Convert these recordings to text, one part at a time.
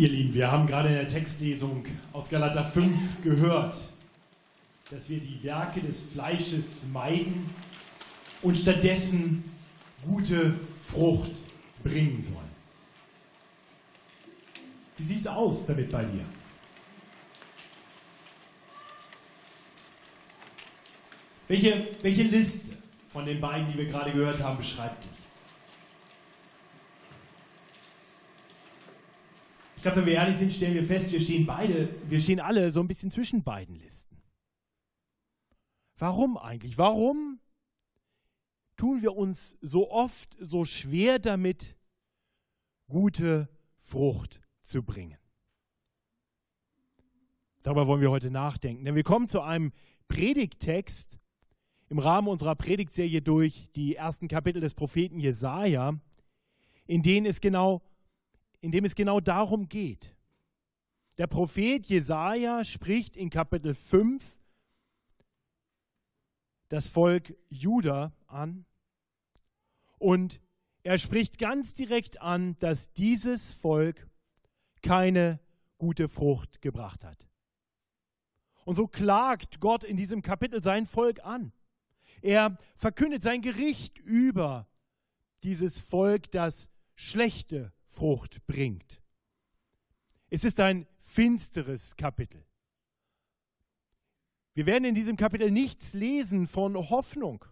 Ihr Lieben, wir haben gerade in der Textlesung aus Galater 5 gehört, dass wir die Werke des Fleisches meiden und stattdessen gute Frucht bringen sollen. Wie sieht es aus damit bei dir? Welche, welche Liste von den beiden, die wir gerade gehört haben, beschreibt dich? Ich glaube, wenn wir ehrlich sind, stellen wir fest, wir stehen beide, wir stehen alle so ein bisschen zwischen beiden Listen. Warum eigentlich? Warum tun wir uns so oft so schwer damit, gute Frucht zu bringen? Darüber wollen wir heute nachdenken. Denn wir kommen zu einem Predigttext im Rahmen unserer Predigtserie durch die ersten Kapitel des Propheten Jesaja, in denen es genau in dem es genau darum geht. Der Prophet Jesaja spricht in Kapitel 5 das Volk Juda an und er spricht ganz direkt an, dass dieses Volk keine gute Frucht gebracht hat. Und so klagt Gott in diesem Kapitel sein Volk an. Er verkündet sein Gericht über dieses Volk, das schlechte Frucht bringt. Es ist ein finsteres Kapitel. Wir werden in diesem Kapitel nichts lesen von Hoffnung.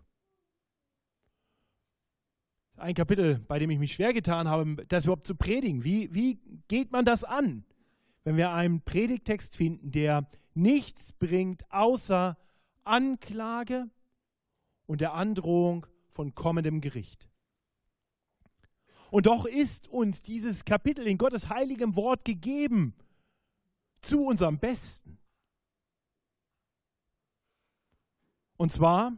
Ein Kapitel, bei dem ich mich schwer getan habe, das überhaupt zu predigen. Wie, wie geht man das an, wenn wir einen Predigtext finden, der nichts bringt außer Anklage und der Androhung von kommendem Gericht? Und doch ist uns dieses Kapitel in Gottes heiligem Wort gegeben zu unserem Besten. Und zwar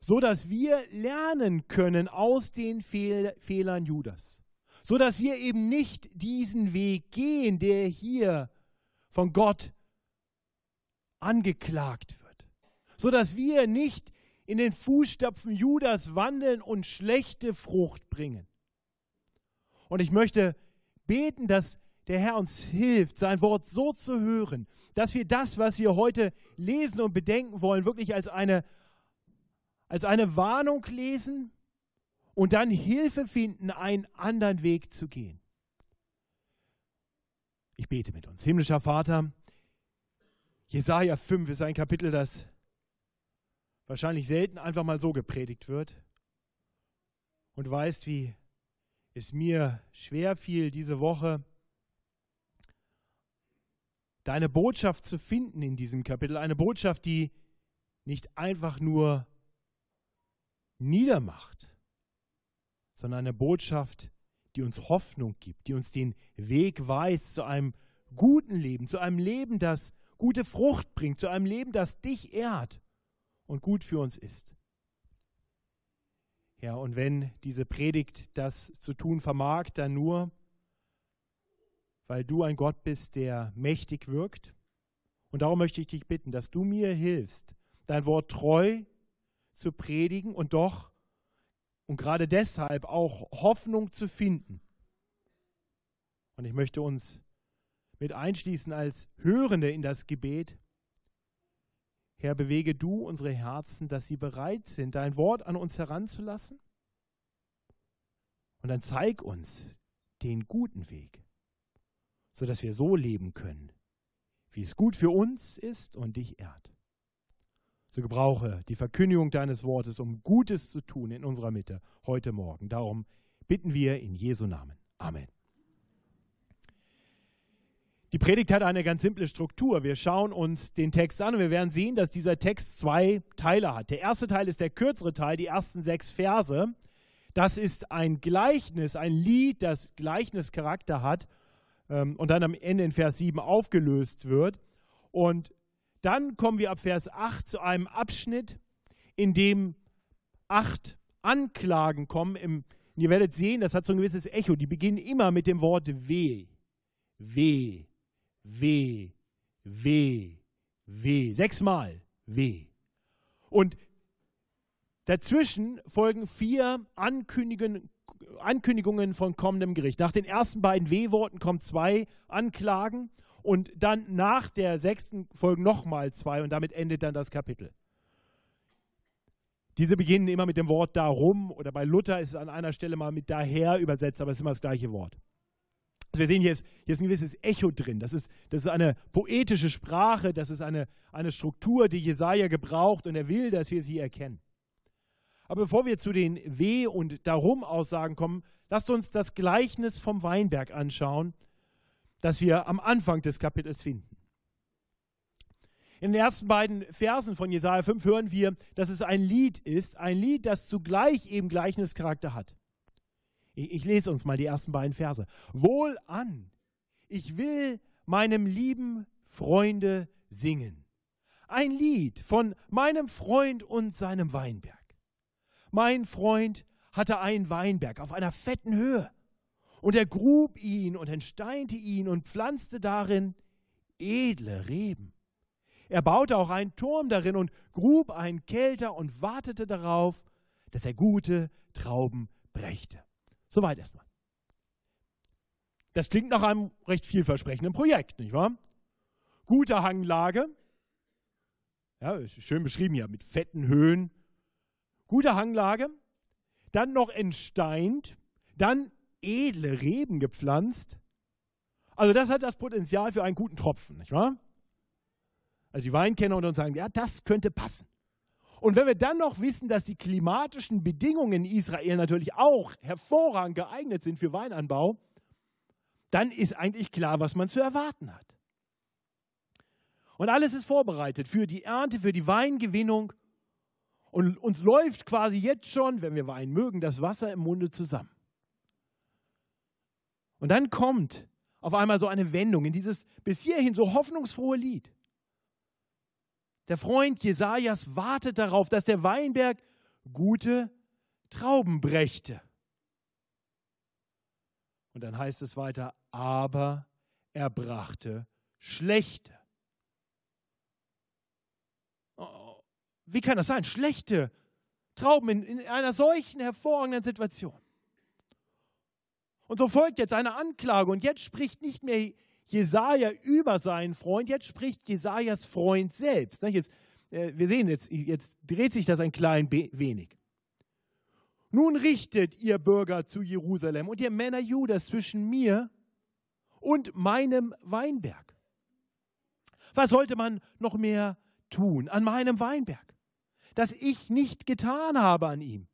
so, dass wir lernen können aus den Fehl Fehlern Judas. So dass wir eben nicht diesen Weg gehen, der hier von Gott angeklagt wird. So dass wir nicht in den Fußstapfen Judas wandeln und schlechte Frucht bringen. Und ich möchte beten, dass der Herr uns hilft, sein Wort so zu hören, dass wir das, was wir heute lesen und bedenken wollen, wirklich als eine, als eine Warnung lesen und dann Hilfe finden, einen anderen Weg zu gehen. Ich bete mit uns. Himmlischer Vater, Jesaja 5 ist ein Kapitel, das wahrscheinlich selten einfach mal so gepredigt wird. Und weißt, wie es mir schwer fiel, diese Woche deine Botschaft zu finden in diesem Kapitel. Eine Botschaft, die nicht einfach nur niedermacht, sondern eine Botschaft, die uns Hoffnung gibt, die uns den Weg weist zu einem guten Leben, zu einem Leben, das gute Frucht bringt, zu einem Leben, das dich ehrt und gut für uns ist. Ja, und wenn diese Predigt das zu tun vermag, dann nur, weil du ein Gott bist, der mächtig wirkt. Und darum möchte ich dich bitten, dass du mir hilfst, dein Wort treu zu predigen und doch und gerade deshalb auch Hoffnung zu finden. Und ich möchte uns mit einschließen als Hörende in das Gebet. Herr, bewege du unsere Herzen, dass sie bereit sind, dein Wort an uns heranzulassen. Und dann zeig uns den guten Weg, sodass wir so leben können, wie es gut für uns ist und dich ehrt. So gebrauche die Verkündigung deines Wortes, um Gutes zu tun in unserer Mitte heute Morgen. Darum bitten wir in Jesu Namen. Amen. Die Predigt hat eine ganz simple Struktur. Wir schauen uns den Text an und wir werden sehen, dass dieser Text zwei Teile hat. Der erste Teil ist der kürzere Teil, die ersten sechs Verse. Das ist ein Gleichnis, ein Lied, das Gleichnischarakter hat ähm, und dann am Ende in Vers 7 aufgelöst wird. Und dann kommen wir ab Vers 8 zu einem Abschnitt, in dem acht Anklagen kommen. Im, ihr werdet sehen, das hat so ein gewisses Echo. Die beginnen immer mit dem Wort weh. Weh weh, weh, weh. Sechsmal weh. Und dazwischen folgen vier Ankündigungen von kommendem Gericht. Nach den ersten beiden W-Worten kommen zwei Anklagen und dann nach der sechsten folgen nochmal zwei und damit endet dann das Kapitel. Diese beginnen immer mit dem Wort darum oder bei Luther ist es an einer Stelle mal mit daher übersetzt, aber es ist immer das gleiche Wort. Also wir sehen, hier ist, hier ist ein gewisses Echo drin. Das ist, das ist eine poetische Sprache, das ist eine, eine Struktur, die Jesaja gebraucht und er will, dass wir sie erkennen. Aber bevor wir zu den W- und Darum-Aussagen kommen, lasst uns das Gleichnis vom Weinberg anschauen, das wir am Anfang des Kapitels finden. In den ersten beiden Versen von Jesaja 5 hören wir, dass es ein Lied ist, ein Lied, das zugleich eben Gleichnischarakter hat. Ich, ich lese uns mal die ersten beiden Verse. Wohl an, ich will meinem lieben Freunde singen. Ein Lied von meinem Freund und seinem Weinberg. Mein Freund hatte einen Weinberg auf einer fetten Höhe. Und er grub ihn und entsteinte ihn und pflanzte darin edle Reben. Er baute auch einen Turm darin und grub einen Kelter und wartete darauf, dass er gute Trauben brächte. Soweit erstmal. Das klingt nach einem recht vielversprechenden Projekt, nicht wahr? Gute Hanglage. Ja, ist schön beschrieben hier mit fetten Höhen. Gute Hanglage. Dann noch entsteint. Dann edle Reben gepflanzt. Also das hat das Potenzial für einen guten Tropfen, nicht wahr? Also die Weinkenner unter uns sagen, ja, das könnte passen. Und wenn wir dann noch wissen, dass die klimatischen Bedingungen in Israel natürlich auch hervorragend geeignet sind für Weinanbau, dann ist eigentlich klar, was man zu erwarten hat. Und alles ist vorbereitet für die Ernte, für die Weingewinnung. Und uns läuft quasi jetzt schon, wenn wir Wein mögen, das Wasser im Munde zusammen. Und dann kommt auf einmal so eine Wendung in dieses bis hierhin so hoffnungsfrohe Lied. Der Freund Jesajas wartet darauf, dass der Weinberg gute Trauben brächte. Und dann heißt es weiter, aber er brachte schlechte. Oh, wie kann das sein? Schlechte Trauben in, in einer solchen hervorragenden Situation. Und so folgt jetzt eine Anklage und jetzt spricht nicht mehr Jesaja über seinen Freund, jetzt spricht Jesajas Freund selbst. Jetzt, äh, wir sehen jetzt, jetzt dreht sich das ein klein wenig. Nun richtet ihr Bürger zu Jerusalem und ihr Männer Judas zwischen mir und meinem Weinberg. Was sollte man noch mehr tun an meinem Weinberg, das ich nicht getan habe an ihm?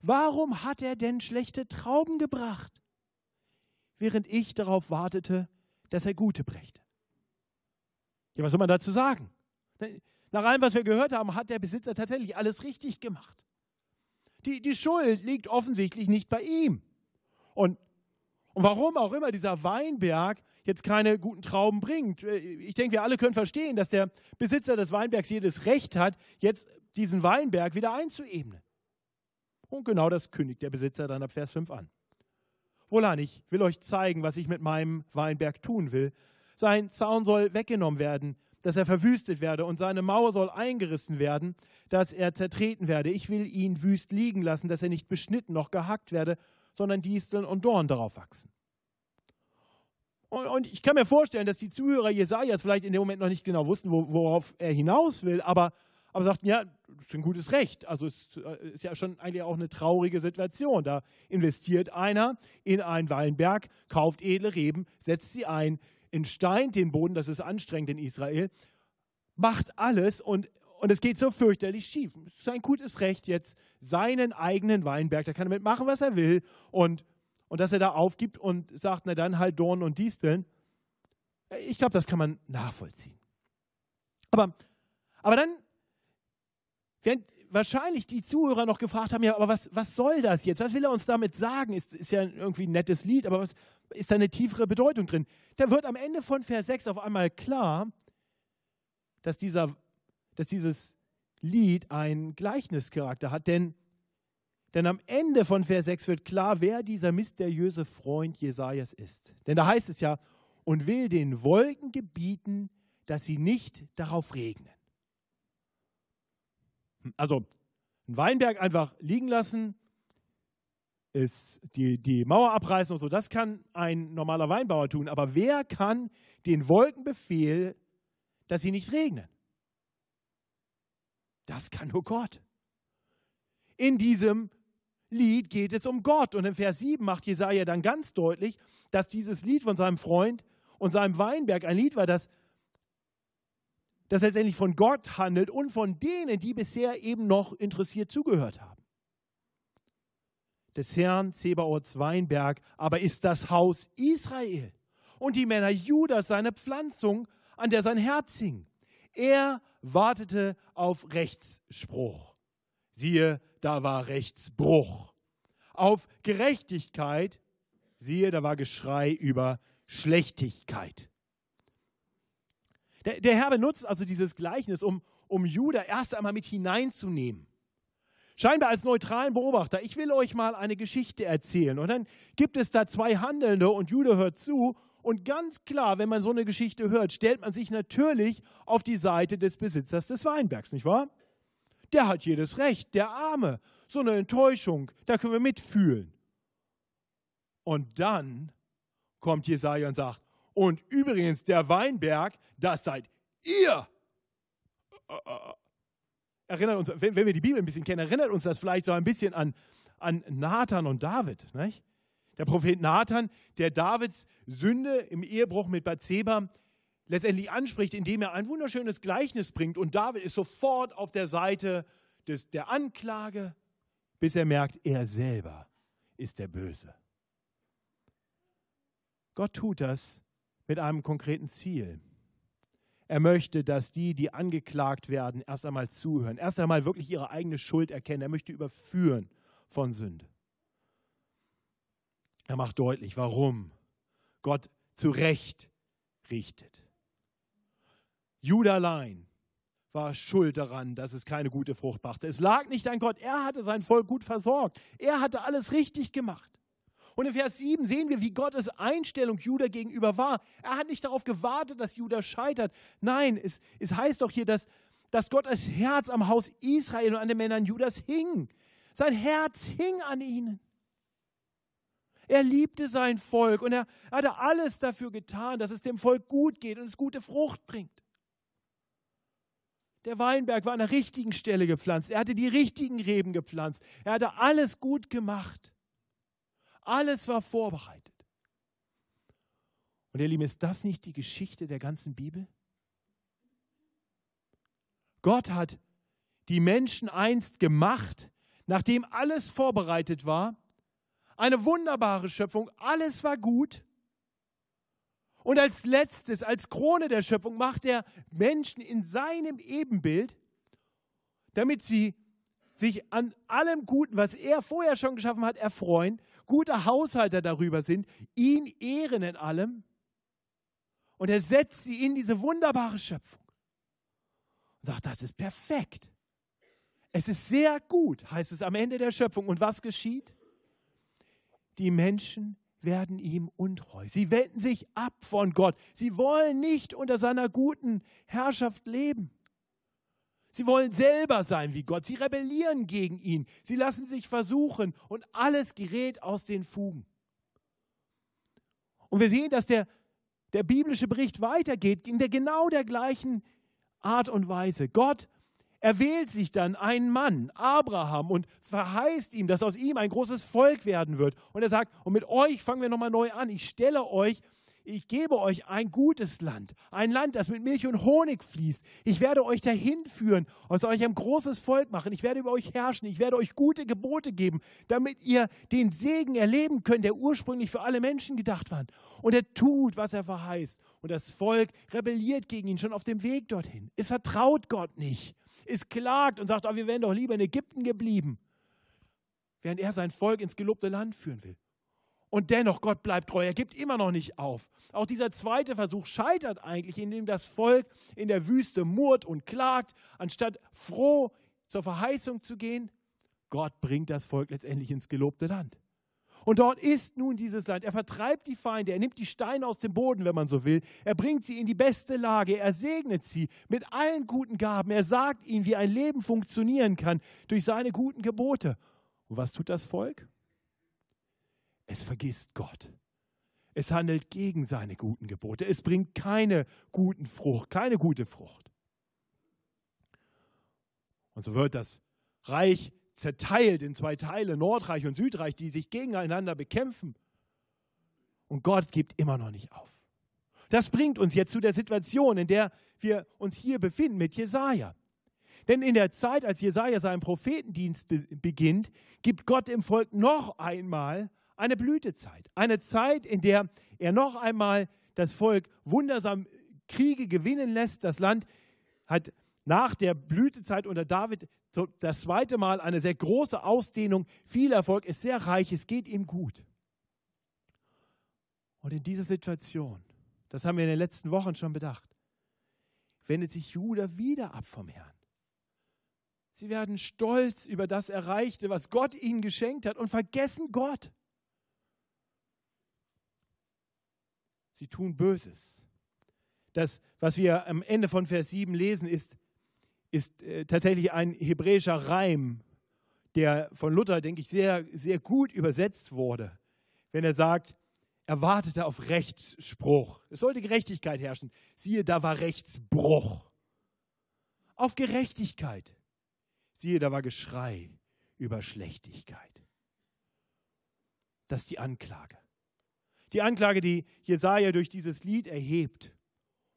Warum hat er denn schlechte Trauben gebracht, während ich darauf wartete, dass er gute brächte. Ja, was soll man dazu sagen? Nach allem, was wir gehört haben, hat der Besitzer tatsächlich alles richtig gemacht. Die, die Schuld liegt offensichtlich nicht bei ihm. Und, und warum auch immer dieser Weinberg jetzt keine guten Trauben bringt. Äh, ich denke, wir alle können verstehen, dass der Besitzer des Weinbergs jedes Recht hat, jetzt diesen Weinberg wieder einzuebnen. Und genau das kündigt der Besitzer dann ab Vers 5 an. Wohlan, ich will euch zeigen, was ich mit meinem Weinberg tun will. Sein Zaun soll weggenommen werden, dass er verwüstet werde, und seine Mauer soll eingerissen werden, dass er zertreten werde. Ich will ihn wüst liegen lassen, dass er nicht beschnitten noch gehackt werde, sondern Disteln und Dorn darauf wachsen. Und, und, ich kann mir vorstellen, dass die Zuhörer Jesajas vielleicht in dem Moment noch nicht genau wussten, worauf er hinaus will, aber aber sagten, ja, das ist ein gutes Recht. Also es äh, ist ja schon eigentlich auch eine traurige Situation. Da investiert einer in einen Weinberg, kauft edle Reben, setzt sie ein, entsteint den Boden, das ist anstrengend in Israel, macht alles und, und es geht so fürchterlich schief. Es ist ein gutes Recht jetzt, seinen eigenen Weinberg, der kann damit machen, was er will und, und dass er da aufgibt und sagt, na dann halt Dornen und Disteln. Ich glaube, das kann man nachvollziehen. Aber, aber dann Während wahrscheinlich die Zuhörer noch gefragt haben, ja, aber was, was soll das jetzt? Was will er uns damit sagen? Ist, ist ja irgendwie ein nettes Lied, aber was ist da eine tiefere Bedeutung drin? Da wird am Ende von Vers 6 auf einmal klar, dass, dieser, dass dieses Lied einen Gleichnischarakter hat, denn, denn am Ende von Vers 6 wird klar, wer dieser mysteriöse Freund Jesajas ist. Denn da heißt es ja, und will den Wolken gebieten, dass sie nicht darauf regnen. Also ein Weinberg einfach liegen lassen, ist die, die Mauer abreißen und so. Das kann ein normaler Weinbauer tun. Aber wer kann den Wolken befehlen, dass sie nicht regnen? Das kann nur Gott. In diesem Lied geht es um Gott. Und in Vers 7 macht Jesaja dann ganz deutlich, dass dieses Lied von seinem Freund und seinem Weinberg ein Lied war, das, das letztendlich von Gott handelt und von denen, die bisher eben noch interessiert zugehört haben. Des Herrn Zebaoths Weinberg aber ist das Haus Israel und die Männer Judas seine Pflanzung, an der sein Herz hing. Er wartete auf Rechtsspruch. Siehe, da war Rechtsbruch. Auf Gerechtigkeit, siehe, da war Geschrei über Schlechtigkeit. Der, der Herr benutzt also dieses Gleichnis, um, um Judah erst einmal mit hineinzunehmen. Scheinbar als neutralen Beobachter. Ich will euch mal eine Geschichte erzählen. Und dann gibt es da zwei Handelnde und Judah hört zu. Und ganz klar, wenn man so eine Geschichte hört, stellt man sich natürlich auf die Seite des Besitzers des Weinbergs, nicht wahr? Der hat jedes Recht, der Arme. So eine Enttäuschung, da können wir mitfühlen. Und dann kommt Jesaja und sagt: Und übrigens, der Weinberg, das seid ihr. Erinnert uns, wenn, wir die Bibel ein bisschen kennen, erinnert uns das vielleicht so ein bisschen an, an Nathan und David. Nicht? Der Prophet Nathan, der Davids Sünde im Ehebruch mit Bathseba letztendlich anspricht, indem er ein wunderschönes Gleichnis bringt. Und David ist sofort auf der Seite des, der Anklage, bis er merkt, er selber ist der Böse. Gott tut das mit einem konkreten Ziel. Er möchte, dass die, die angeklagt werden, erst einmal zuhören, erst einmal wirklich ihre eigene Schuld erkennen. Er möchte überführen von Sünde. Er macht deutlich, warum Gott zu Recht richtet. Judah allein war schuld daran, dass es keine gute Frucht brachte. Es lag nicht an Gott. Er hatte sein Volk gut versorgt. Er hatte alles richtig gemacht. Und in Vers 7 sehen wir, wie Gottes Einstellung Judah gegenüber war. Er hat nicht darauf gewartet, dass Judah scheitert. Nein, es, es heißt doch hier, dass, dass Gottes Herz am Haus Israel und an den Männern Judas hing. Sein Herz hing an ihnen. Er liebte sein Volk und er hatte alles dafür getan, dass es dem Volk gut geht und es gute Frucht bringt. Der Weinberg war an der richtigen Stelle gepflanzt. Er hatte die richtigen Reben gepflanzt. Er hatte alles gut gemacht. Alles war vorbereitet. Und ihr Lieben, ist das nicht die Geschichte der ganzen Bibel? Gott hat die Menschen einst gemacht, nachdem alles vorbereitet war. Eine wunderbare Schöpfung, alles war gut. Und als letztes, als Krone der Schöpfung, macht er Menschen in seinem Ebenbild, damit sie sich an allem Guten, was er vorher schon geschaffen hat, erfreuen, gute Haushalter darüber sind, ihn ehren in allem. Und er setzt sie in diese wunderbare Schöpfung und sagt, das ist perfekt. Es ist sehr gut, heißt es am Ende der Schöpfung. Und was geschieht? Die Menschen werden ihm untreu. Sie wenden sich ab von Gott. Sie wollen nicht unter seiner guten Herrschaft leben. Sie wollen selber sein wie Gott. Sie rebellieren gegen ihn. Sie lassen sich versuchen und alles gerät aus den Fugen. Und wir sehen, dass der, der biblische Bericht weitergeht in der genau der gleichen Art und Weise. Gott er wählt sich dann einen Mann, Abraham, und verheißt ihm, dass aus ihm ein großes Volk werden wird. Und er sagt, und mit euch fangen wir nochmal neu an. Ich stelle euch, ich gebe euch ein gutes Land, ein Land, das mit Milch und Honig fließt. Ich werde euch dahin führen, aus euch ein großes Volk machen. Ich werde über euch herrschen. Ich werde euch gute Gebote geben, damit ihr den Segen erleben könnt, der ursprünglich für alle Menschen gedacht war. Und er tut, was er verheißt. Und das Volk rebelliert gegen ihn schon auf dem Weg dorthin. Es vertraut Gott nicht ist klagt und sagt, oh, wir wären doch lieber in Ägypten geblieben, während er sein Volk ins gelobte Land führen will. Und dennoch, Gott bleibt treu, er gibt immer noch nicht auf. Auch dieser zweite Versuch scheitert eigentlich, indem das Volk in der Wüste murrt und klagt, anstatt froh zur Verheißung zu gehen. Gott bringt das Volk letztendlich ins gelobte Land. Und dort ist nun dieses Land. Er vertreibt die Feinde, er nimmt die Steine aus dem Boden, wenn man so will. Er bringt sie in die beste Lage, er segnet sie mit allen guten Gaben. Er sagt ihnen, wie ein Leben funktionieren kann durch seine guten Gebote. Und was tut das Volk? Es vergisst Gott. Es handelt gegen seine guten Gebote. Es bringt keine guten Frucht, keine gute Frucht. Und so wird das Reich zerteilt in zwei Teile, Nordreich und Südreich, die sich gegeneinander bekämpfen. Und Gott gibt immer noch nicht auf. Das bringt uns jetzt zu der Situation, in der wir uns hier befinden mit Jesaja. Denn in der Zeit, als Jesaja seinen Prophetendienst be beginnt, gibt Gott dem Volk noch einmal eine Blütezeit. Eine Zeit, in der er noch einmal das Volk wundersam Kriege gewinnen lässt. Das Land hat nach der Blütezeit unter David das zweite Mal eine sehr große Ausdehnung, viel Erfolg, ist sehr reich, es geht ihm gut. Und in dieser Situation, das haben wir in den letzten Wochen schon bedacht, wendet sich Judah wieder ab vom Herrn. Sie werden stolz über das Erreichte, was Gott ihnen geschenkt hat und vergessen Gott. Sie tun Böses. Das, was wir am Ende von Vers 7 lesen, ist, ist äh, tatsächlich ein hebräischer Reim, der von Luther, denke ich, sehr, sehr gut übersetzt wurde, wenn er sagt, er wartete auf Rechtsspruch. Es sollte Gerechtigkeit herrschen. Siehe, da war Rechtsbruch. Auf Gerechtigkeit. Siehe, da war Geschrei über Schlechtigkeit. Das ist die Anklage. Die Anklage, die Jesaja durch dieses Lied erhebt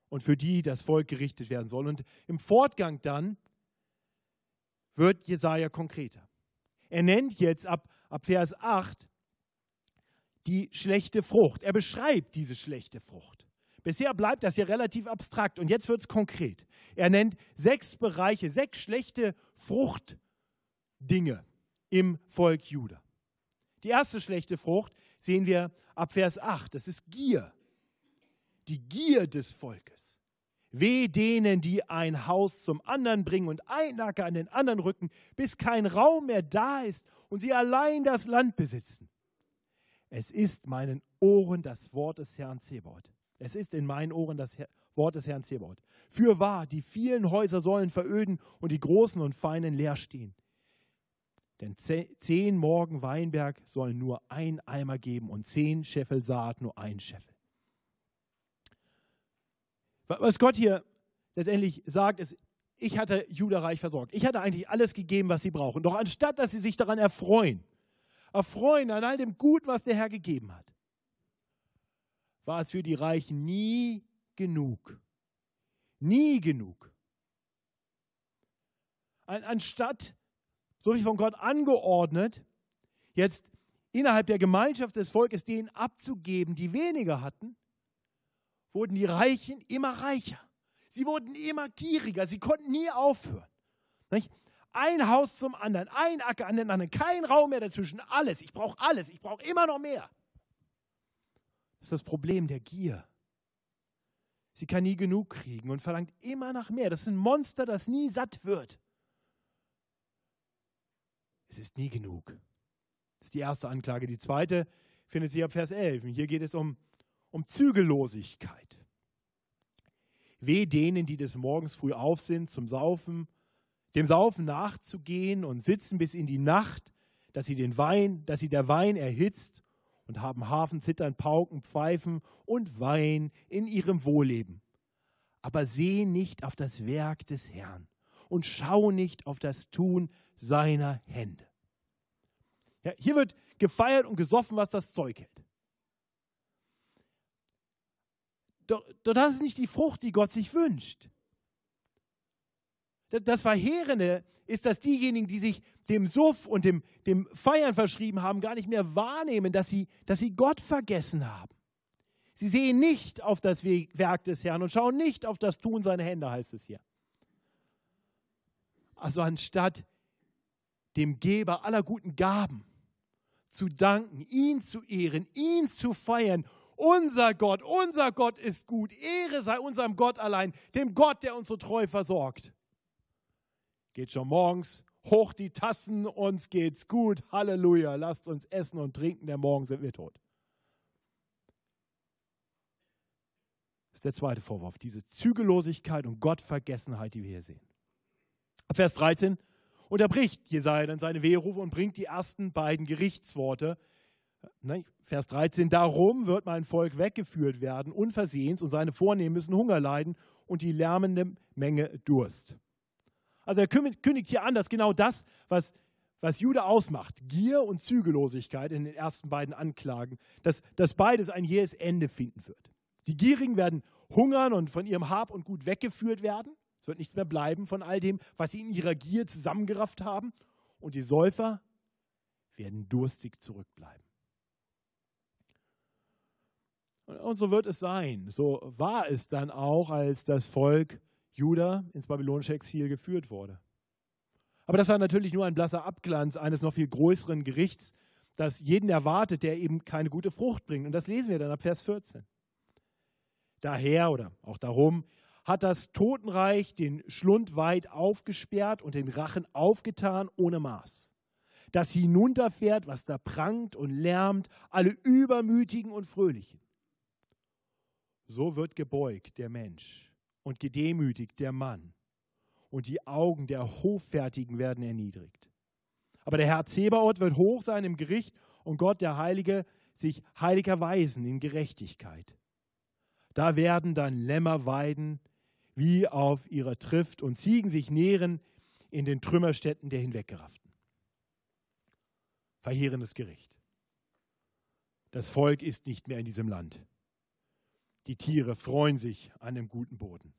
und für die das Volk gerichtet werden soll. Und im Fortgang dann wird Jesaja konkreter. Er nennt jetzt ab, ab Vers 8 die schlechte Frucht. Er beschreibt diese schlechte Frucht. Bisher bleibt das ja relativ abstrakt und jetzt wird es konkret. Er nennt sechs Bereiche, sechs schlechte Fruchtdinge im Volk Juda. Die erste schlechte Frucht sehen wir ab Vers 8, das ist Gier die Gier des Volkes. Weh denen, die ein Haus zum anderen bringen und ein Acker an den anderen rücken, bis kein Raum mehr da ist und sie allein das Land besitzen. Es ist meinen Ohren das Wort des Herrn Zebaut. Es ist in meinen Ohren das Wort des Herrn Zebaut. Für wahr, die vielen Häuser sollen veröden und die großen und feinen leer stehen. Denn zehn Morgen Weinberg sollen nur ein Eimer geben und zehn Scheffel Saat nur ein Scheffel. Was Gott hier letztendlich sagt, ist, ich hatte Juda reich versorgt. Ich hatte eigentlich alles gegeben, was sie brauchen. Doch anstatt, dass sie sich daran erfreuen, erfreuen an all dem Gut, was der Herr gegeben hat, war es für die Reichen nie genug. Nie genug. Anstatt, so wie von Gott angeordnet, jetzt innerhalb der Gemeinschaft des Volkes denen abzugeben, die weniger hatten, wurden die Reichen immer reicher. Sie wurden immer gieriger. Sie konnten nie aufhören. Nicht? Ein Haus zum anderen, ein Acker an den anderen, kein Raum mehr dazwischen. Alles. Ich brauche alles. Ich brauche immer noch mehr. Das ist das Problem der Gier. Sie kann nie genug kriegen und verlangt immer nach mehr. Das ist ein Monster, das nie satt wird. Es ist nie genug. Das ist die erste Anklage. Die zweite findet sich ab Vers 11. Hier geht es um um Zügellosigkeit. Weh denen, die des Morgens früh auf sind zum Saufen, dem Saufen nachzugehen und sitzen bis in die Nacht, dass sie den Wein, dass sie der Wein erhitzt und haben Hafen, Zittern, Pauken, Pfeifen und Wein in ihrem Wohlleben. Aber sehen nicht auf das Werk des Herrn und schauen nicht auf das Tun seiner Hände. Ja, hier wird gefeiert und gesoffen, was das Zeug hält. Doch, doch das ist nicht die Frucht, die Gott sich wünscht. Das Verheerende ist, dass diejenigen, die sich dem Suff und dem, dem Feiern verschrieben haben, gar nicht mehr wahrnehmen, dass sie, dass sie Gott vergessen haben. Sie sehen nicht auf das Werk des Herrn und schauen nicht auf das Tun seiner Hände, heißt es hier. Also anstatt dem Geber aller guten Gaben zu danken, ihn zu ehren, ihn zu feiern unser Gott, unser Gott ist gut. Ehre sei unserem Gott allein, dem Gott, der uns so treu versorgt. Geht schon morgens, hoch die Tassen, uns geht's gut. Halleluja, lasst uns essen und trinken, denn morgen sind wir tot. Das ist der zweite Vorwurf, diese Zügellosigkeit und Gottvergessenheit, die wir hier sehen. Vers 13 unterbricht Jesaja dann seine Wehrufe und bringt die ersten beiden Gerichtsworte Ne, Vers 13, darum wird mein Volk weggeführt werden, unversehens, und seine Vornehmen müssen Hunger leiden und die lärmende Menge Durst. Also er kündigt hier an, dass genau das, was, was Jude ausmacht, Gier und Zügellosigkeit in den ersten beiden Anklagen, dass, dass beides ein jähes Ende finden wird. Die Gierigen werden hungern und von ihrem Hab und Gut weggeführt werden. Wird nichts mehr bleiben von all dem, was sie in ihrer Gier zusammengerafft haben. Und die Säufer werden durstig zurückbleiben. Und so wird es sein. So war es dann auch, als das Volk Juda ins babylonische Exil geführt wurde. Aber das war natürlich nur ein blasser Abglanz eines noch viel größeren Gerichts, das jeden erwartet, der eben keine gute Frucht bringt. Und das lesen wir dann ab Vers 14. Daher oder auch darum hat das Totenreich den Schlund weit aufgesperrt und den Rachen aufgetan ohne Maß. Das hinunterfährt, was da prangt und lärmt, alle Übermütigen und Fröhlichen. So wird gebeugt der Mensch und gedemütigt der Mann. Und die Augen der Hoffärtigen werden erniedrigt. Aber der Herr Zebaoth wird hoch sein im Gericht und Gott, der Heilige, sich heilig erweisen in Gerechtigkeit. Da werden dann Lämmer weiden, wie auf ihrer Trift, und Ziegen sich nähren in den Trümmerstätten der Hinweggerafften. Verheerendes Gericht. Das Volk ist nicht mehr in diesem Land. Die Tiere freuen sich an dem guten Boden.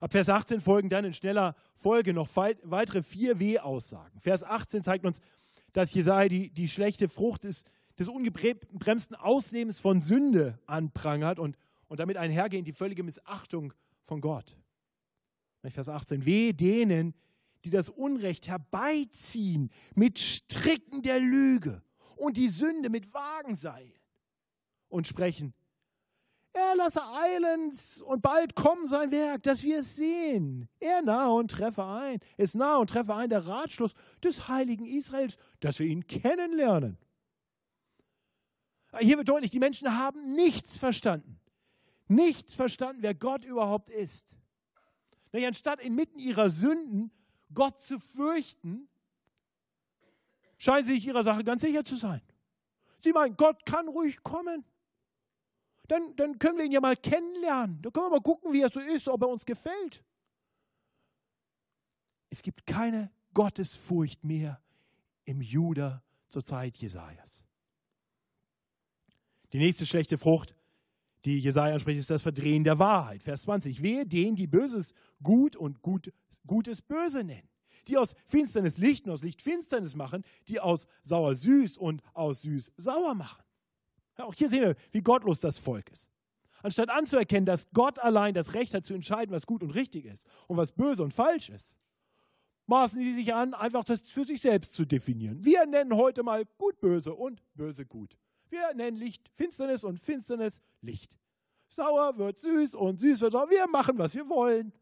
Ab Vers 18 folgen dann in schneller Folge noch weitere vier W-Aussagen. Vers 18 zeigt uns, dass Jesaja die, die schlechte Frucht des, des ungebremsten Auslebens von Sünde anprangert und, und damit einhergehend die völlige Missachtung von Gott. Vers 18. Weh denen, die das Unrecht herbeiziehen mit Stricken der Lüge und die Sünde mit Wagenseilen und sprechen, er lasse eilen und bald kommen sein Werk, dass wir es sehen. Er nahe und treffe ein, ist nahe und treffe ein der Ratschluss des heiligen Israels, dass wir ihn kennenlernen. Hier wird deutlich, die Menschen haben nichts verstanden. Nichts verstanden, wer Gott überhaupt ist. Nämlich anstatt inmitten ihrer Sünden Gott zu fürchten, scheinen sie sich ihrer Sache ganz sicher zu sein. Sie meinen, Gott kann ruhig kommen dann, dann können wir ihn ja mal kennenlernen. Da können wir mal gucken, wie er so ist, ob er uns gefällt. Es gibt keine Gottesfurcht mehr im Juda zur Zeit Jesajas. Die nächste schlechte Frucht, die Jesaja anspricht, ist das Verdrehen der Wahrheit. Vers 20. Wehe denen, die Böses gut und gut, Gutes böse nennen. Die aus Finsternis Licht und aus Licht Finsternis machen, die aus sauer süß und aus süß sauer machen. Auch hier sehen wir, wie gottlos das Volk ist. Anstatt anzuerkennen, dass Gott allein das Recht hat zu entscheiden, was gut und richtig ist und was böse und falsch ist, maßen die sich an, einfach das für sich selbst zu definieren. Wir nennen heute mal gut böse und böse gut. Wir nennen Licht Finsternis und Finsternis Licht. Sauer wird süß und süß wird sauer. Wir machen, was wir wollen.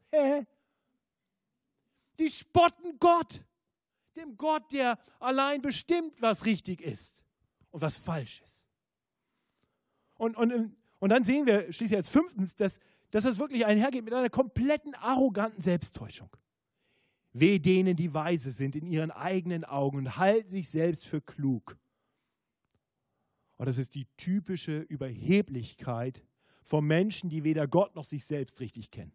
Die spotten Gott, dem Gott, der allein bestimmt, was richtig ist und was falsch ist. Und, und, und dann sehen wir schließlich als fünftens, dass, dass das wirklich einhergeht mit einer kompletten arroganten Selbsttäuschung. Weh denen, die weise sind in ihren eigenen Augen und halten sich selbst für klug. Und das ist die typische Überheblichkeit von Menschen, die weder Gott noch sich selbst richtig kennen.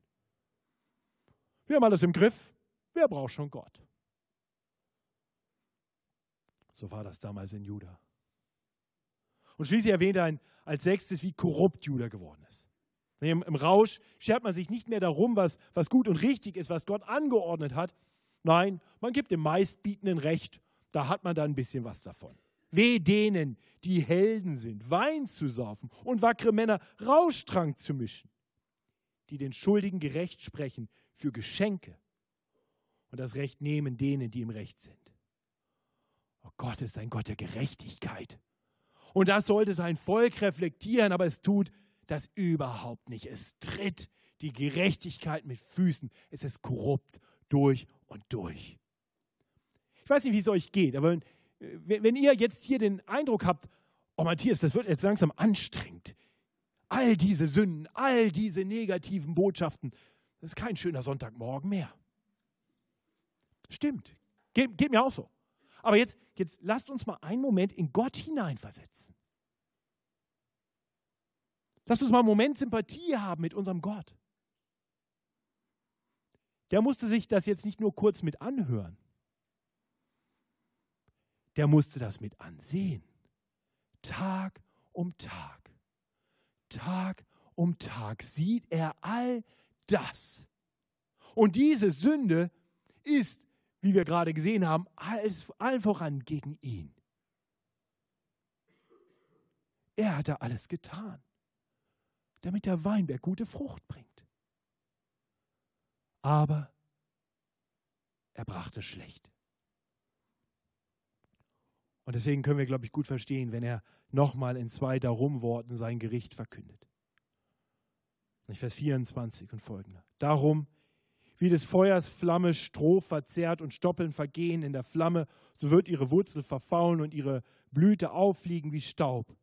Wir haben alles im Griff. Wer braucht schon Gott? So war das damals in Juda. Und schließlich erwähnt er als sechstes, wie korrupt Judah geworden ist. Im, Im, Rausch schert man sich nicht mehr darum, was, was gut und richtig ist, was Gott angeordnet hat. Nein, man gibt dem Meistbietenden Recht. Da hat man dann ein bisschen was davon. Weh denen, die Helden sind, Wein zu saufen und wackere Männer Rauschtrank zu mischen, die den Schuldigen gerecht sprechen für Geschenke und das Recht nehmen denen, die im Recht sind. Oh Gott ist ein Gott der Gerechtigkeit. Und das sollte sein Volk reflektieren, aber es tut das überhaupt nicht. Es tritt die Gerechtigkeit mit Füßen. Es ist korrupt durch und durch. Ich weiß nicht, wie es euch geht, aber wenn, wenn ihr jetzt hier den Eindruck habt, oh Matthias, das wird jetzt langsam anstrengend. All diese Sünden, all diese negativen Botschaften, das ist kein schöner Sonntagmorgen mehr. Stimmt, geht, geht mir auch so. Aber jetzt, jetzt lasst uns mal einen Moment in Gott hineinversetzen. Lasst uns mal einen Moment Sympathie haben mit unserem Gott. Der musste sich das jetzt nicht nur kurz mit anhören. Der musste das mit ansehen. Tag um Tag. Tag um Tag sieht er all das. Und diese Sünde ist, wie wir gerade gesehen haben, alles, allen voran gegen ihn. Er hatte alles getan, damit der Weinberg gute Frucht bringt. Aber er brachte schlecht. Und deswegen können wir, glaube ich, gut verstehen, wenn er nochmal in zwei Darum-Worten sein Gericht verkündet. Vers 24 und folgende. Darum, wie des Feuers Flamme Stroh verzehrt und Stoppeln vergehen in der Flamme, so wird ihre Wurzel verfaulen und ihre Blüte auffliegen wie Staub.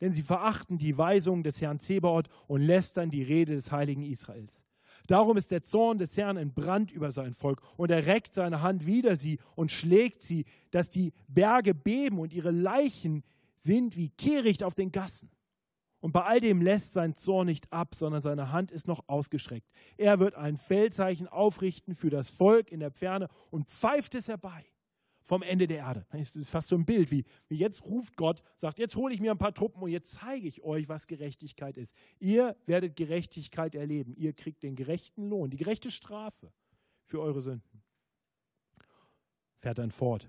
Denn sie verachten die Weisungen des Herrn Zebaoth und lästern die Rede des heiligen Israels. Darum ist der Zorn des Herrn in Brand über sein Volk und er reckt seine Hand wider sie und schlägt sie, dass die Berge beben und ihre Leichen sind wie Kehricht auf den Gassen. Und bei all dem lässt sein Zorn nicht ab, sondern seine Hand ist noch ausgestreckt. Er wird ein Feldzeichen aufrichten für das Volk in der Ferne und pfeift es herbei vom Ende der Erde. Das ist fast so ein Bild, wie, wie jetzt ruft Gott, sagt, jetzt hole ich mir ein paar Truppen und jetzt zeige ich euch, was Gerechtigkeit ist. Ihr werdet Gerechtigkeit erleben. Ihr kriegt den gerechten Lohn, die gerechte Strafe für eure Sünden. Fährt dann fort.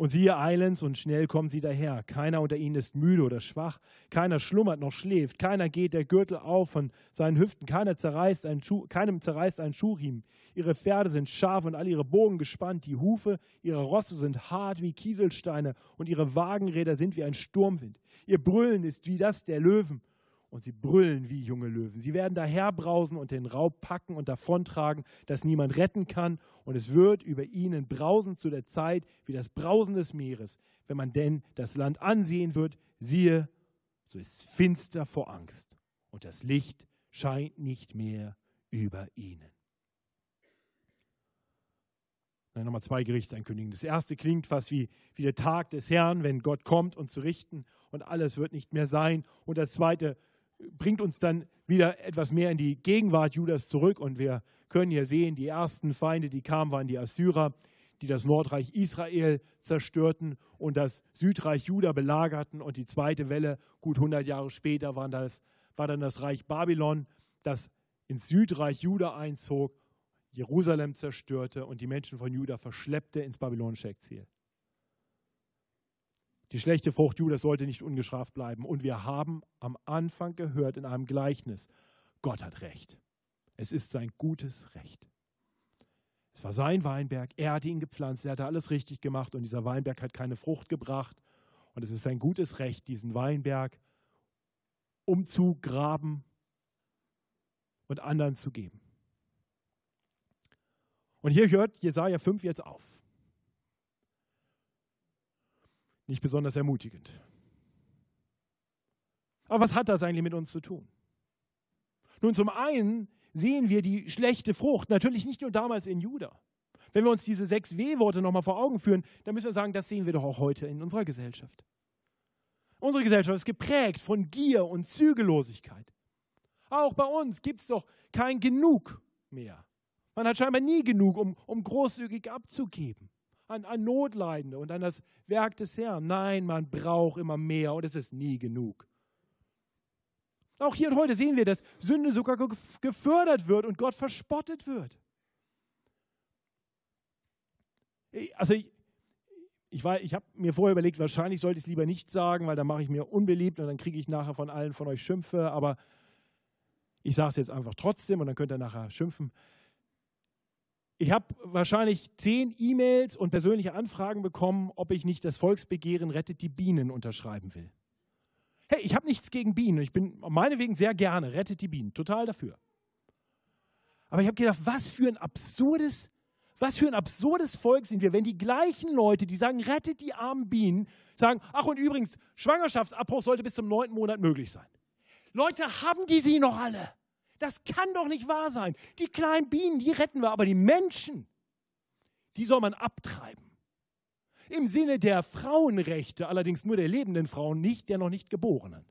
Und siehe eilends und schnell kommen sie daher. Keiner unter ihnen ist müde oder schwach. Keiner schlummert noch schläft. Keiner geht der Gürtel auf von seinen Hüften. Keiner zerreißt ein Schuh, keinem zerreißt ein Schuhriemen. Ihre Pferde sind scharf und all ihre Bogen gespannt. Die Hufe ihrer Rosse sind hart wie Kieselsteine und ihre Wagenräder sind wie ein Sturmwind. Ihr Brüllen ist wie das der Löwen und sie brüllen wie junge Löwen. Sie werden daherbrausen und den Raub packen und davontragen, dass niemand retten kann. Und es wird über ihnen brausen zu der Zeit wie das Brausen des Meeres. Wenn man denn das Land ansehen wird, siehe, so ist finster vor Angst und das Licht scheint nicht mehr über ihnen. Dann nochmal zwei Gerichtseinkündigungen. Das erste klingt fast wie, wie der Tag des Herrn, wenn Gott kommt, um zu richten und alles wird nicht mehr sein. Und das zweite bringt uns dann wieder etwas mehr in die Gegenwart Judas zurück und wir können hier sehen, die ersten Feinde, die kamen, waren die Assyrer, die das Nordreich Israel zerstörten und das Südreich Juda belagerten und die zweite Welle, gut 100 Jahre später, war, das, war dann das Reich Babylon, das ins Südreich Juda einzog, Jerusalem zerstörte und die Menschen von Juda verschleppte ins babylonische Exil. Die schlechte Frucht Judas sollte nicht ungestraft bleiben. Und wir haben am Anfang gehört in einem Gleichnis, Gott hat Recht. Es ist sein gutes Recht. Es war sein Weinberg, er hatte ihn gepflanzt, er hatte alles richtig gemacht und dieser Weinberg hat keine Frucht gebracht. Und es ist sein gutes Recht, diesen Weinberg umzugraben und anderen zu geben. Und hier hört Jesaja 5 jetzt auf nicht besonders ermutigend. Aber was hat das eigentlich mit uns zu tun? Nun, zum einen sehen wir die schlechte Frucht, natürlich nicht nur damals in Juda. Wenn wir uns diese sechs W-Worte nochmal vor Augen führen, dann müssen wir sagen, das sehen wir doch auch heute in unserer Gesellschaft. Unsere Gesellschaft ist geprägt von Gier und Zügellosigkeit. Auch bei uns gibt es doch kein Genug mehr. Man hat scheinbar nie genug, um, um großzügig abzugeben an, an Notleidende und an das Werk des Herrn. Nein, man braucht immer mehr und es ist nie genug. Auch hier und heute sehen wir, dass Sünde sogar gefördert wird und Gott verspottet wird. Also ich, ich, ich habe mir vorher überlegt, wahrscheinlich sollte ich es lieber nicht sagen, weil dann mache ich mir unbeliebt und dann kriege ich nachher von allen von euch Schimpfe, aber ich sage es jetzt einfach trotzdem und dann könnt ihr nachher schimpfen. Ich habe wahrscheinlich zehn E-Mails und persönliche Anfragen bekommen, ob ich nicht das Volksbegehren Rettet die Bienen unterschreiben will. Hey, ich habe nichts gegen Bienen. Ich bin meinetwegen sehr gerne Rettet die Bienen, total dafür. Aber ich habe gedacht, was für ein absurdes, was für ein absurdes Volk sind wir, wenn die gleichen Leute, die sagen, rettet die armen Bienen, sagen, ach und übrigens, Schwangerschaftsabbruch sollte bis zum neunten Monat möglich sein. Leute, haben die sie noch alle? Das kann doch nicht wahr sein. Die kleinen Bienen, die retten wir, aber die Menschen, die soll man abtreiben. im Sinne der Frauenrechte, allerdings nur der lebenden Frauen, nicht der noch nicht geborenen.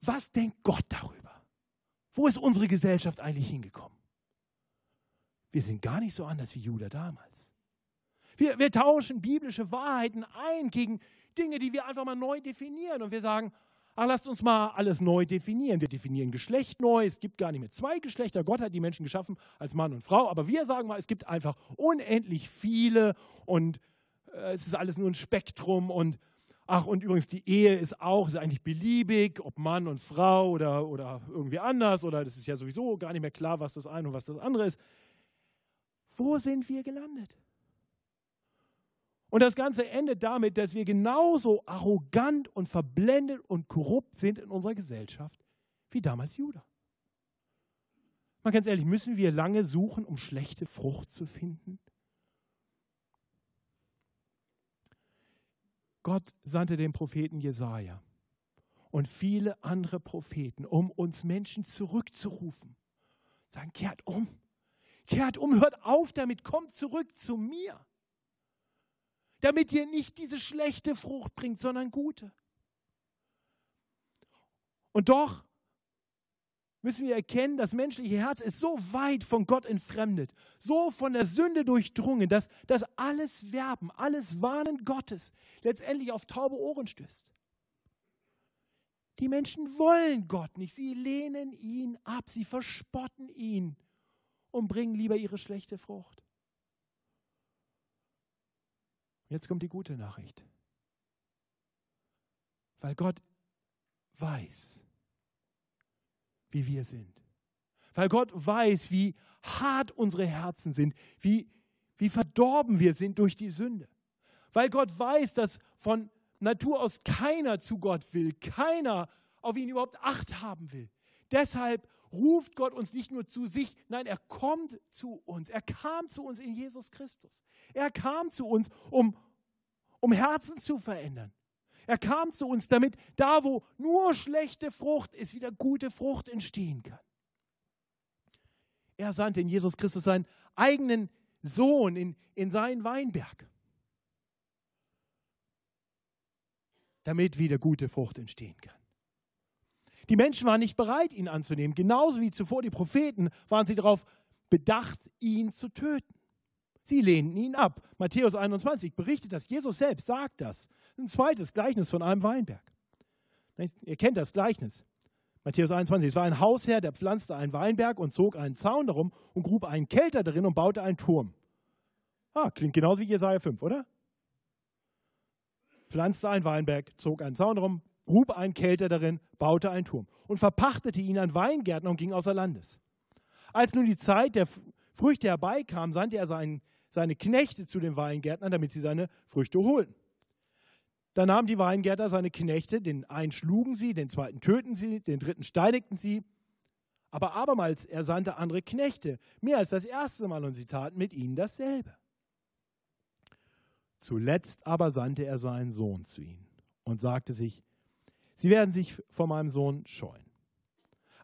Was denkt Gott darüber? Wo ist unsere Gesellschaft eigentlich hingekommen? Wir sind gar nicht so anders wie Judah damals. Wir, wir tauschen biblische Wahrheiten ein gegen Dinge, die wir einfach mal neu definieren. Und wir sagen, ach, lasst uns mal alles neu definieren. Wir definieren Geschlecht neu. Es gibt gar nicht mehr zwei Geschlechter. Gott hat die Menschen geschaffen als Mann und Frau. Aber wir sagen mal, es gibt einfach unendlich viele und äh, es ist alles nur ein Spektrum und Ach, und übrigens, die Ehe ist auch, ist eigentlich beliebig, ob Mann und Frau oder, oder irgendwie anders, oder das ist ja sowieso gar nicht mehr klar, was das eine und was das andere ist. Wo sind wir gelandet? Und das Ganze endet damit, dass wir genauso arrogant und verblendet und korrupt sind in unserer Gesellschaft wie damals Judah. Mal ganz ehrlich, müssen wir lange suchen, um schlechte Frucht zu finden? Gott sandte den Propheten Jesaja und viele andere Propheten, um uns Menschen zurückzurufen. Sagen, kehrt um, kehrt um, hört auf damit, kommt zurück zu mir damit ihr nicht diese schlechte Frucht bringt, sondern gute. Und doch müssen wir erkennen, das menschliche Herz ist so weit von Gott entfremdet, so von der Sünde durchdrungen, dass, dass alles Werben, alles Warnen Gottes letztendlich auf taube Ohren stößt. Die Menschen wollen Gott nicht, sie lehnen ihn ab, sie verspotten ihn und bringen lieber ihre schlechte Frucht. Jetzt kommt die gute Nachricht. Weil Gott weiß, wie wir sind. Weil Gott weiß, wie hart unsere Herzen sind, wie, wie verdorben wir sind durch die Sünde. Weil Gott weiß, dass von Natur aus keiner zu Gott will, keiner auf ihn überhaupt Acht haben will. Deshalb ruft Gott uns nicht nur zu sich, nein, er kommt zu uns. Er kam zu uns in Jesus Christus. Er kam zu uns, um, um Herzen zu verändern. Er kam zu uns, damit da, wo nur schlechte Frucht ist, wieder gute Frucht entstehen kann. Er sandte in Jesus Christus seinen eigenen Sohn in, in seinen Weinberg, damit wieder gute Frucht entstehen kann. Die Menschen waren nicht bereit, ihn anzunehmen. Genauso wie zuvor die Propheten waren sie darauf bedacht, ihn zu töten. Sie lehnten ihn ab. Matthäus 21 berichtet das. Jesus selbst sagt das. Ein zweites Gleichnis von einem Weinberg. Ihr kennt das Gleichnis. Matthäus 21. Es war ein Hausherr, der pflanzte einen Weinberg und zog einen Zaun darum und grub einen Kelter darin und baute einen Turm. Ah, klingt genauso wie Jesaja 5, oder? Pflanzte einen Weinberg, zog einen Zaun darum, grub einen Kelter darin, baute einen Turm und verpachtete ihn an Weingärtner und ging außer Landes. Als nun die Zeit der Früchte herbeikam, sandte er seinen seine Knechte zu den Weingärtnern, damit sie seine Früchte holten. Da nahmen die Weingärtner seine Knechte, den einen schlugen sie, den zweiten töten sie, den dritten steinigten sie. Aber abermals er andere Knechte, mehr als das erste Mal, und sie taten mit ihnen dasselbe. Zuletzt aber sandte er seinen Sohn zu ihnen und sagte sich, sie werden sich vor meinem Sohn scheuen.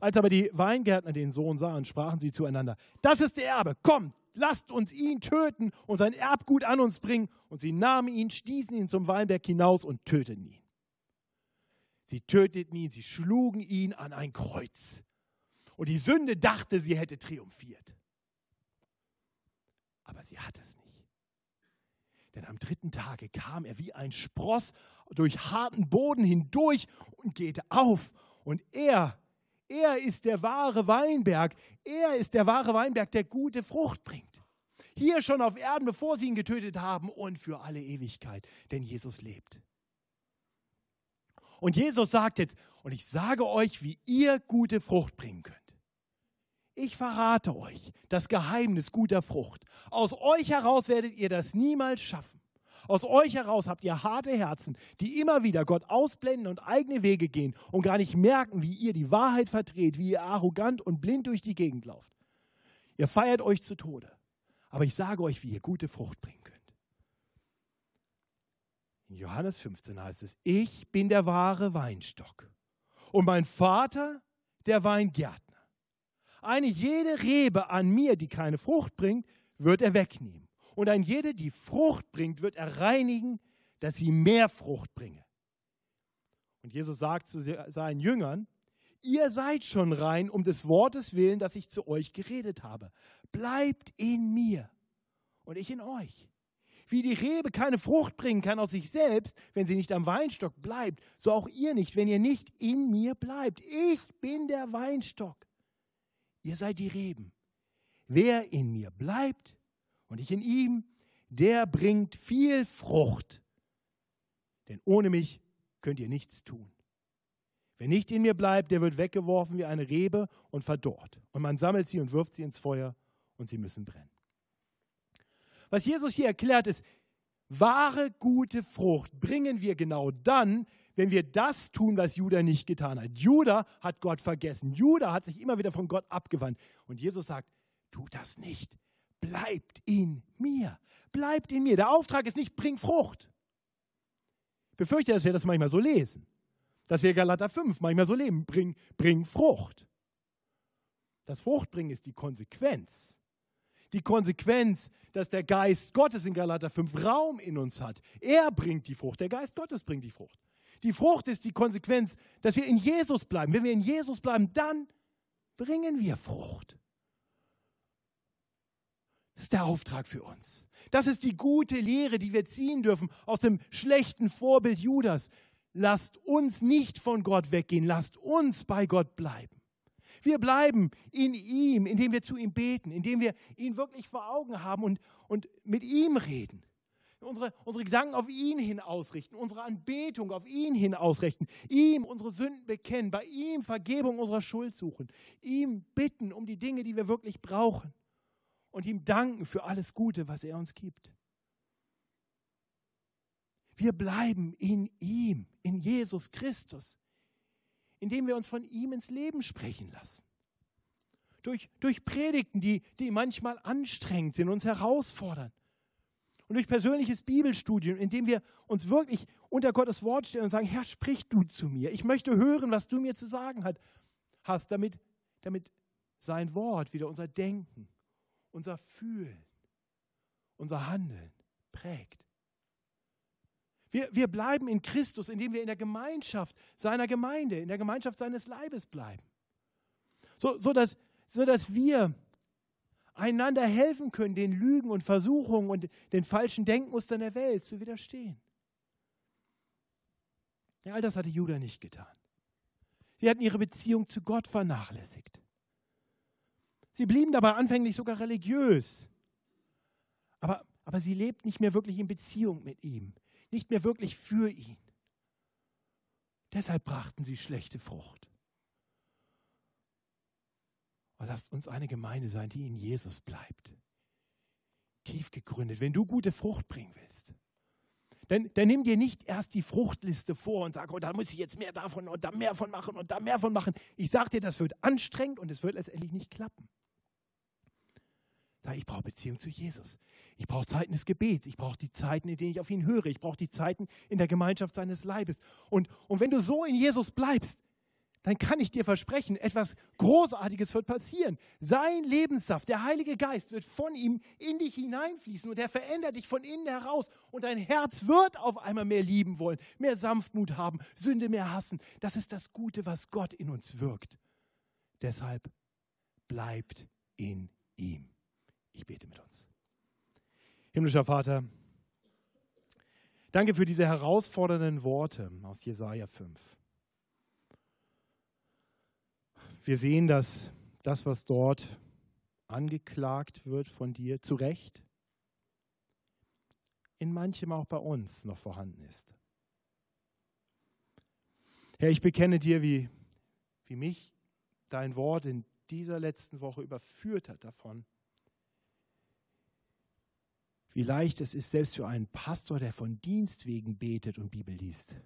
Als aber die Weingärtner den Sohn sahen, sprachen sie zueinander, das ist der Erbe, kommt, lasst uns ihn töten und sein Erbgut an uns bringen. Und sie nahmen ihn, stießen ihn zum Weinberg hinaus und töteten ihn. Sie töteten ihn, sie schlugen ihn an ein Kreuz. Und die Sünde dachte, sie hätte triumphiert. Aber sie hat es nicht. Denn am dritten Tage kam er wie ein Spross durch harten Boden hindurch und geht auf. Und er er ist der wahre Weinberg. Er ist der wahre Weinberg, der gute Frucht bringt. Hier schon auf Erden, bevor sie ihn getötet haben und für alle Ewigkeit. Denn Jesus lebt. Und Jesus sagt jetzt, und ich sage euch, wie ihr gute Frucht bringen könnt. Ich verrate euch das Geheimnis guter Frucht. Aus euch heraus werdet ihr das niemals schaffen. Aus euch heraus habt ihr harte Herzen, die immer wieder Gott ausblenden und eigene Wege gehen und gar nicht merken, wie ihr die Wahrheit verdreht, wie ihr arrogant und blind durch die Gegend lauft. Ihr feiert euch zu Tode. Aber ich sage euch, wie ihr gute Frucht bringen könnt. In Johannes 15 heißt es, ich bin der wahre Weinstock und mein Vater der Weingärtner. Eine jede Rebe an mir, die keine Frucht bringt, wird er wegnehmen Und ein jede, die Frucht bringt, wird er reinigen, dass sie mehr Frucht bringe. Und Jesus sagt zu seinen Jüngern, ihr seid schon rein um des Wortes willen, das ich zu euch geredet habe. Bleibt in mir und ich in euch. Wie die Rebe keine Frucht bringen kann aus sich selbst, wenn sie nicht am Weinstock bleibt, so auch ihr nicht, wenn ihr nicht in mir bleibt. Ich bin der Weinstock. Ihr seid die Reben. Wer in mir bleibt und ich in ihm, der bringt viel Frucht. Denn ohne mich könnt ihr nichts tun. Wer nicht in mir bleibt, der wird weggeworfen wie eine Rebe und verdorrt. Und man sammelt sie und wirft sie ins Feuer und sie müssen brennen. Was Jesus hier erklärt ist, wahre gute Frucht bringen wir genau dann, wenn wir das tun, was Judah nicht getan hat. Judah hat Gott vergessen. Judah hat sich immer wieder von Gott abgewandt. Und Jesus sagt, tut das nicht. Bleibt in mir. Bleibt in mir. Der Auftrag ist nicht, bring Frucht. Ich befürchte, dass wir das manchmal so lesen. Dass wir Galater 5 manchmal so leben. Bring, bring Frucht. Das Fruchtbringen ist die Konsequenz die Konsequenz, dass der Geist Gottes in Galater 5 Raum in uns hat. Er bringt die Frucht, der Geist Gottes bringt die Frucht. Die Frucht ist die Konsequenz, dass wir in Jesus bleiben. Wenn wir in Jesus bleiben, dann bringen wir Frucht. Das ist der Auftrag für uns. Das ist die gute Lehre, die wir ziehen dürfen aus dem schlechten Vorbild Judas. Lasst uns nicht von Gott weggehen, lasst uns bei Gott bleiben. Wir bleiben in ihm, indem wir zu ihm beten, indem wir ihn wirklich vor Augen haben und, und mit ihm reden. Unsere, unsere Gedanken auf ihn hin ausrichten, unsere Anbetung auf ihn hin ausrichten, ihm unsere Sünden bekennen, bei ihm Vergebung unserer Schuld suchen, ihm bitten um die Dinge, die wir wirklich brauchen und ihm danken für alles Gute, was er uns gibt. Wir bleiben in ihm, in Jesus Christus indem wir uns von ihm ins Leben sprechen lassen. Durch, durch Predigten, die, die manchmal anstrengend sind, uns herausfordern. Und durch persönliches Bibelstudium, indem wir uns wirklich unter Gottes Wort stellen und sagen, Herr, sprich du zu mir. Ich möchte hören, was du mir zu sagen hast, damit, damit sein Wort wieder unser Denken, unser Fühlen, unser Handeln prägt. Wir, wir bleiben in Christus, indem wir in der Gemeinschaft seiner Gemeinde, in der Gemeinschaft seines Leibes bleiben. So, so, dass, so dass wir einander helfen können, den Lügen und Versuchungen und den falschen Denkmustern der Welt zu widerstehen. Ja, all das hatte Judah nicht getan. Sie hatten ihre Beziehung zu Gott vernachlässigt. Sie blieben dabei anfänglich sogar religiös. Aber, aber sie lebt nicht mehr wirklich in Beziehung mit ihm nicht mehr wirklich für ihn. Deshalb brachten sie schlechte Frucht. Aber lasst uns eine Gemeinde sein, die in Jesus bleibt. Tief gegründet. Wenn du gute Frucht bringen willst, dann, dann nimm dir nicht erst die Fruchtliste vor und sag, oh, da muss ich jetzt mehr davon und da mehr von machen und da mehr von machen. Ich sage dir, das wird anstrengend und es wird letztendlich nicht klappen. Sag, ich brauche Beziehung zu Jesus. Ich brauche Zeiten des Gebets. Ich brauche die Zeiten, in denen ich auf ihn höre. Ich brauche die Zeiten in der Gemeinschaft seines Leibes. Und, und wenn du so in Jesus bleibst, dann kann ich dir versprechen, etwas Großartiges wird passieren. Sein Lebenssaft, der Heilige Geist, wird von ihm in dich hineinfließen und er verändert dich von innen heraus. Und dein Herz wird auf einmal mehr lieben wollen, mehr Sanftmut haben, Sünde mehr hassen. Das ist das Gute, was Gott in uns wirkt. Deshalb bleibt in ihm. Ich bete mit uns. Himmlischer Vater, danke für diese herausfordernden Worte aus Jesaja 5. Wir sehen, dass das, was dort angeklagt wird von dir, zu Recht, in manchem auch bei uns noch vorhanden ist. Herr, ich bekenne dir, wie, wie mich dein Wort in dieser letzten Woche überführt hat davon, wie leicht es ist, selbst für einen Pastor, der von Dienst wegen betet und Bibel liest,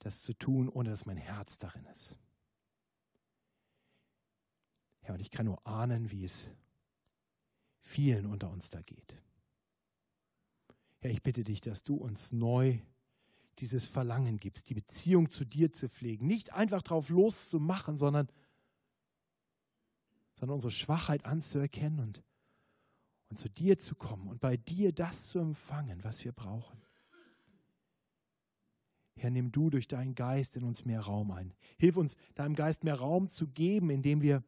das zu tun, ohne dass mein Herz darin ist. Ja, und ich kann nur ahnen, wie es vielen unter uns da geht. Herr, ich bitte dich, dass du uns neu dieses Verlangen gibst, die Beziehung zu dir zu pflegen. Nicht einfach drauf loszumachen, sondern, sondern unsere Schwachheit anzuerkennen und und zu dir zu kommen und bei dir das zu empfangen, was wir brauchen. Herr, nimm du durch deinen Geist in uns mehr Raum ein. Hilf uns, deinem Geist mehr Raum zu geben, indem wir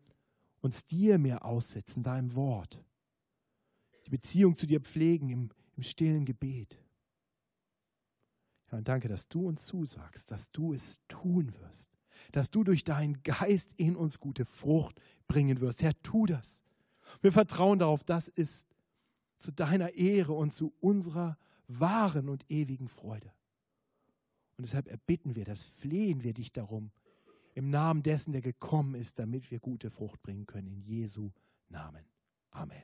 uns dir mehr aussetzen, deinem Wort. Die Beziehung zu dir pflegen im, im stillen Gebet. Herr, und danke, dass du uns zusagst, dass du es tun wirst, dass du durch deinen Geist in uns gute Frucht bringen wirst. Herr, tu das. Wir vertrauen darauf, das ist zu deiner Ehre und zu unserer wahren und ewigen Freude. Und deshalb erbitten wir das, flehen wir dich darum, im Namen dessen, der gekommen ist, damit wir gute Frucht bringen können. In Jesu Namen. Amen.